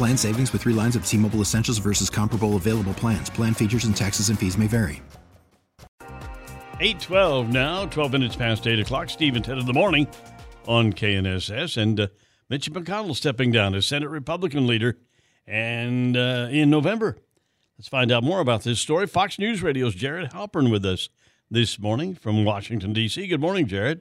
Plan savings with three lines of T Mobile Essentials versus comparable available plans. Plan features and taxes and fees may vary. 812 now, 12 minutes past 8 o'clock. Steve and Ted of the morning on KNSS. And uh, Mitch McConnell stepping down as Senate Republican leader and uh, in November. Let's find out more about this story. Fox News Radio's Jared Halpern with us this morning from Washington, D.C. Good morning, Jared.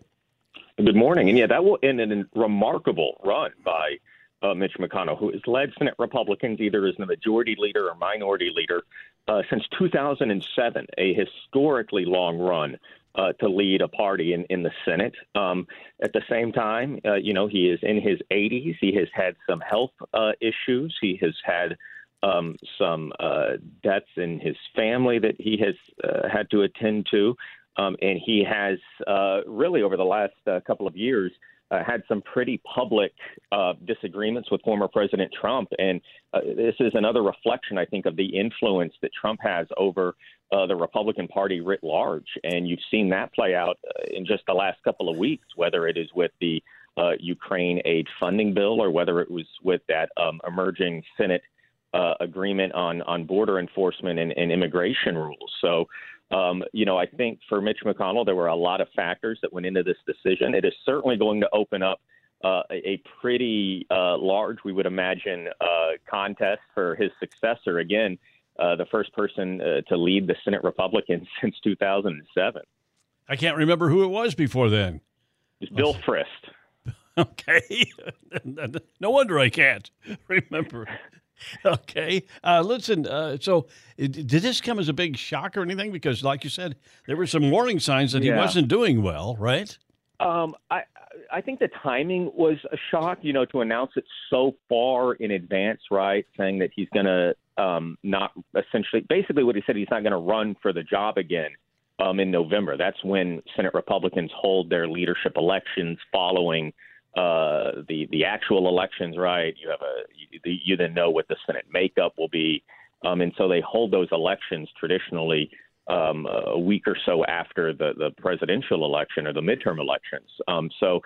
Good morning. And yeah, that will end in a remarkable run by uh, Mitch McConnell, who has led Senate Republicans either as the majority leader or minority leader uh, since 2007, a historically long run uh, to lead a party in, in the Senate. Um, at the same time, uh, you know, he is in his 80s. He has had some health uh, issues. He has had um, some uh, deaths in his family that he has had to attend to. Um, and he has really, over the last couple of years, uh, had some pretty public uh, disagreements with former President Trump. And uh, this is another reflection, I think, of the influence that Trump has over uh, the Republican Party writ large. And you've seen that play out uh, in just the last couple of weeks, whether it is with the uh, Ukraine aid funding bill or whether it was with that um, emerging Senate agreement on, on border enforcement and, and immigration rules. So, um, you know, I think for Mitch McConnell, there were a lot of factors that went into this decision. It is certainly going to open up uh, a pretty uh, large, we would imagine, uh, contest for his successor. Again, uh, the first person uh, to lead the Senate Republicans since 2007. I can't remember who it was before then. It's Bill Frist. Okay. no wonder I can't remember. okay. Uh, listen, uh, so did this come as a big shock or anything? Because, like you said, there were some warning signs that he wasn't doing well, right? Um, I I think the timing was a shock. You know, to announce it so far in advance, right? Saying that he's going to um, not essentially, basically, what he said, he's not going to run for the job again um, in November. That's when Senate Republicans hold their leadership elections following uh, the the actual elections right. You have a you, you then know what the Senate makeup will be, um, and so they hold those elections traditionally um, a week or so after the the presidential election or the midterm elections. Um, so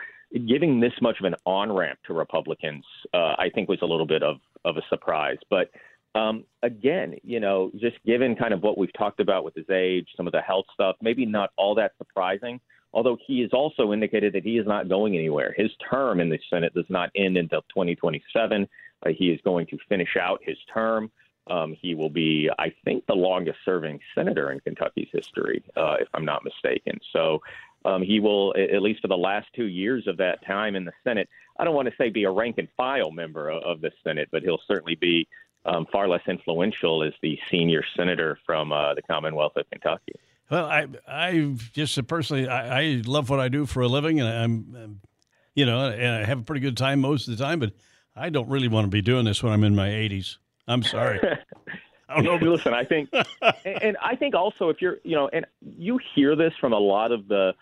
giving this much of an on ramp to Republicans, uh, I think was a little bit of of a surprise, but. Um, again, you know, just given kind of what we've talked about with his age, some of the health stuff, maybe not all that surprising although he has also indicated that he is not going anywhere. His term in the Senate does not end until 2027. Uh, he is going to finish out his term. Um, he will be, I think, the longest serving senator in Kentucky's history, uh, if I'm not mistaken. So um, he will, at least for the last two years of that time in the Senate, I don't want to say be a rank and file member of, of the Senate, but he'll certainly be um, far less influential as the senior senator from uh, the Commonwealth of Kentucky. Well, I I just personally I, I love what I do for a living, and I'm, I'm, you know, and I have a pretty good time most of the time. But I don't really want to be doing this when I'm in my 80s. I'm sorry. I don't know. Listen, I think, and, and I think also if you're, you know, and you hear this from a lot of the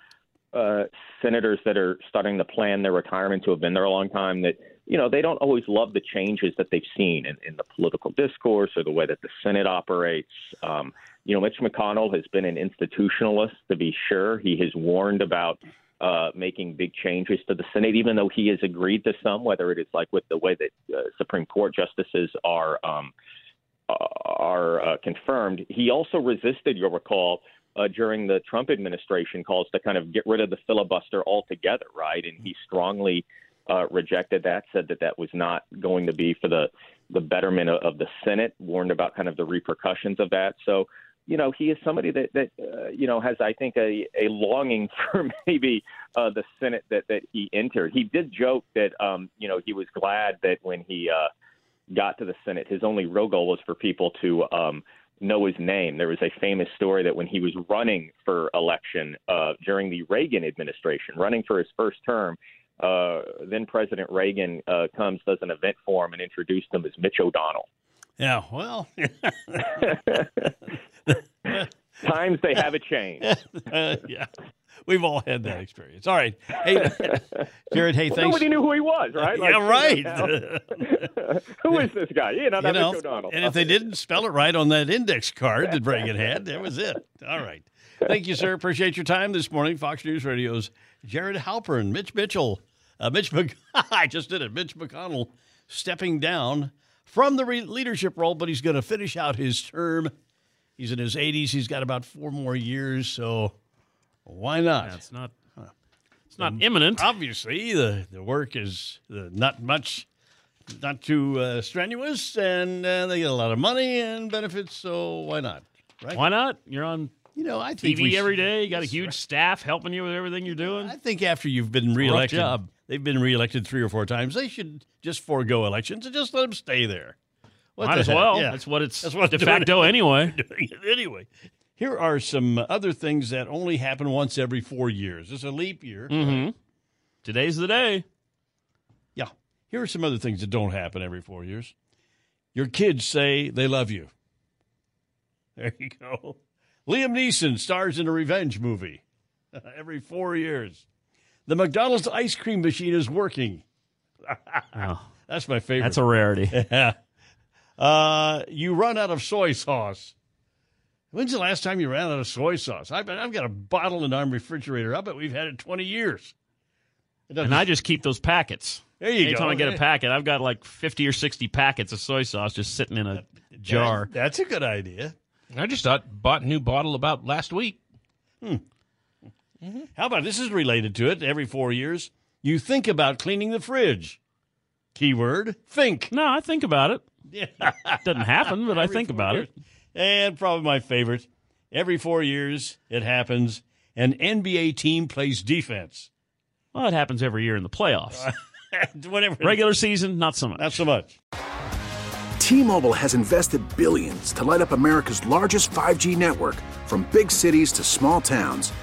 uh, senators that are starting to plan their retirement who have been there a long time that you know they don't always love the changes that they've seen in, in the political discourse or the way that the Senate operates. Um, you know, Mitch McConnell has been an institutionalist to be sure. He has warned about uh, making big changes to the Senate, even though he has agreed to some, whether it is like with the way that uh, Supreme Court justices are um, are uh, confirmed. He also resisted, you'll recall, uh, during the Trump administration calls to kind of get rid of the filibuster altogether, right? And he strongly uh, rejected that, said that that was not going to be for the the betterment of, of the Senate, warned about kind of the repercussions of that. So, you know, he is somebody that that uh, you know has, I think, a a longing for maybe uh, the Senate that that he entered. He did joke that um, you know he was glad that when he uh, got to the Senate, his only real goal was for people to um, know his name. There was a famous story that when he was running for election uh, during the Reagan administration, running for his first term, uh, then President Reagan uh, comes, does an event for him, and introduced him as Mitch O'Donnell. Yeah, well, times they have a change. uh, yeah, we've all had that experience. All right, hey, Jared. Hey, well, thanks. Nobody knew who he was, right? yeah, Like, right. who is this guy? You know, you not know, Mitch O'Donnell. and if they didn't spell it right on that index card that Reagan had, that was it. All right. Thank you, sir. Appreciate your time this morning. Fox News Radio's Jared Halpern, Mitch Mitchell, uh, Mitch. Mc- I just did it. Mitch McConnell stepping down from the re- leadership role, but he's going to finish out his term. He's in his 80s. He's got about four more years, so why not? Yeah, it's not. It's not imminent. Obviously, the, the work is uh, not much, not too uh, strenuous, and uh, they get a lot of money and benefits, so why not? Right? Why not? You're on You know, I think TV every day. You got a huge staff helping you with everything you're doing. I think after you've been reelected, job. They've been reelected three or four times. They should just forego elections and just let them stay there. What Might the as heck? well. Yeah. That's what it's That's what de facto anyway. anyway. Here are some other things that only happen once every four years. It's a leap year. Mm-hmm. Today's the day. Yeah. Here are some other things that don't happen every four years. Your kids say they love you. There you go. Liam Neeson stars in a revenge movie every four years. The McDonald's ice cream machine is working. Oh, That's my favorite. that's a rarity. Yeah. Uh, you run out of soy sauce. When's the last time you ran out of soy sauce? I've, I've got a bottle in our refrigerator. I bet we've had it 20 years. It And I just keep those packets. there you Anytime go. I get a packet, I've got like 50 or 60 packets of soy sauce just sitting in a jar. That's a good idea. I just thought bought a new bottle about last week. Mm-hmm. How about this is related to it every four years? You think about cleaning the fridge. Keyword think. No, I think about it. Yeah. Doesn't happen, but I think about years. it. And probably my favorite. Every four years it happens. An NBA team plays defense. Well, it happens every year in the playoffs. Whatever. Regular season, not so much. Not so much. T-Mobile has invested billions to light up America's largest 5G network from big cities to small towns,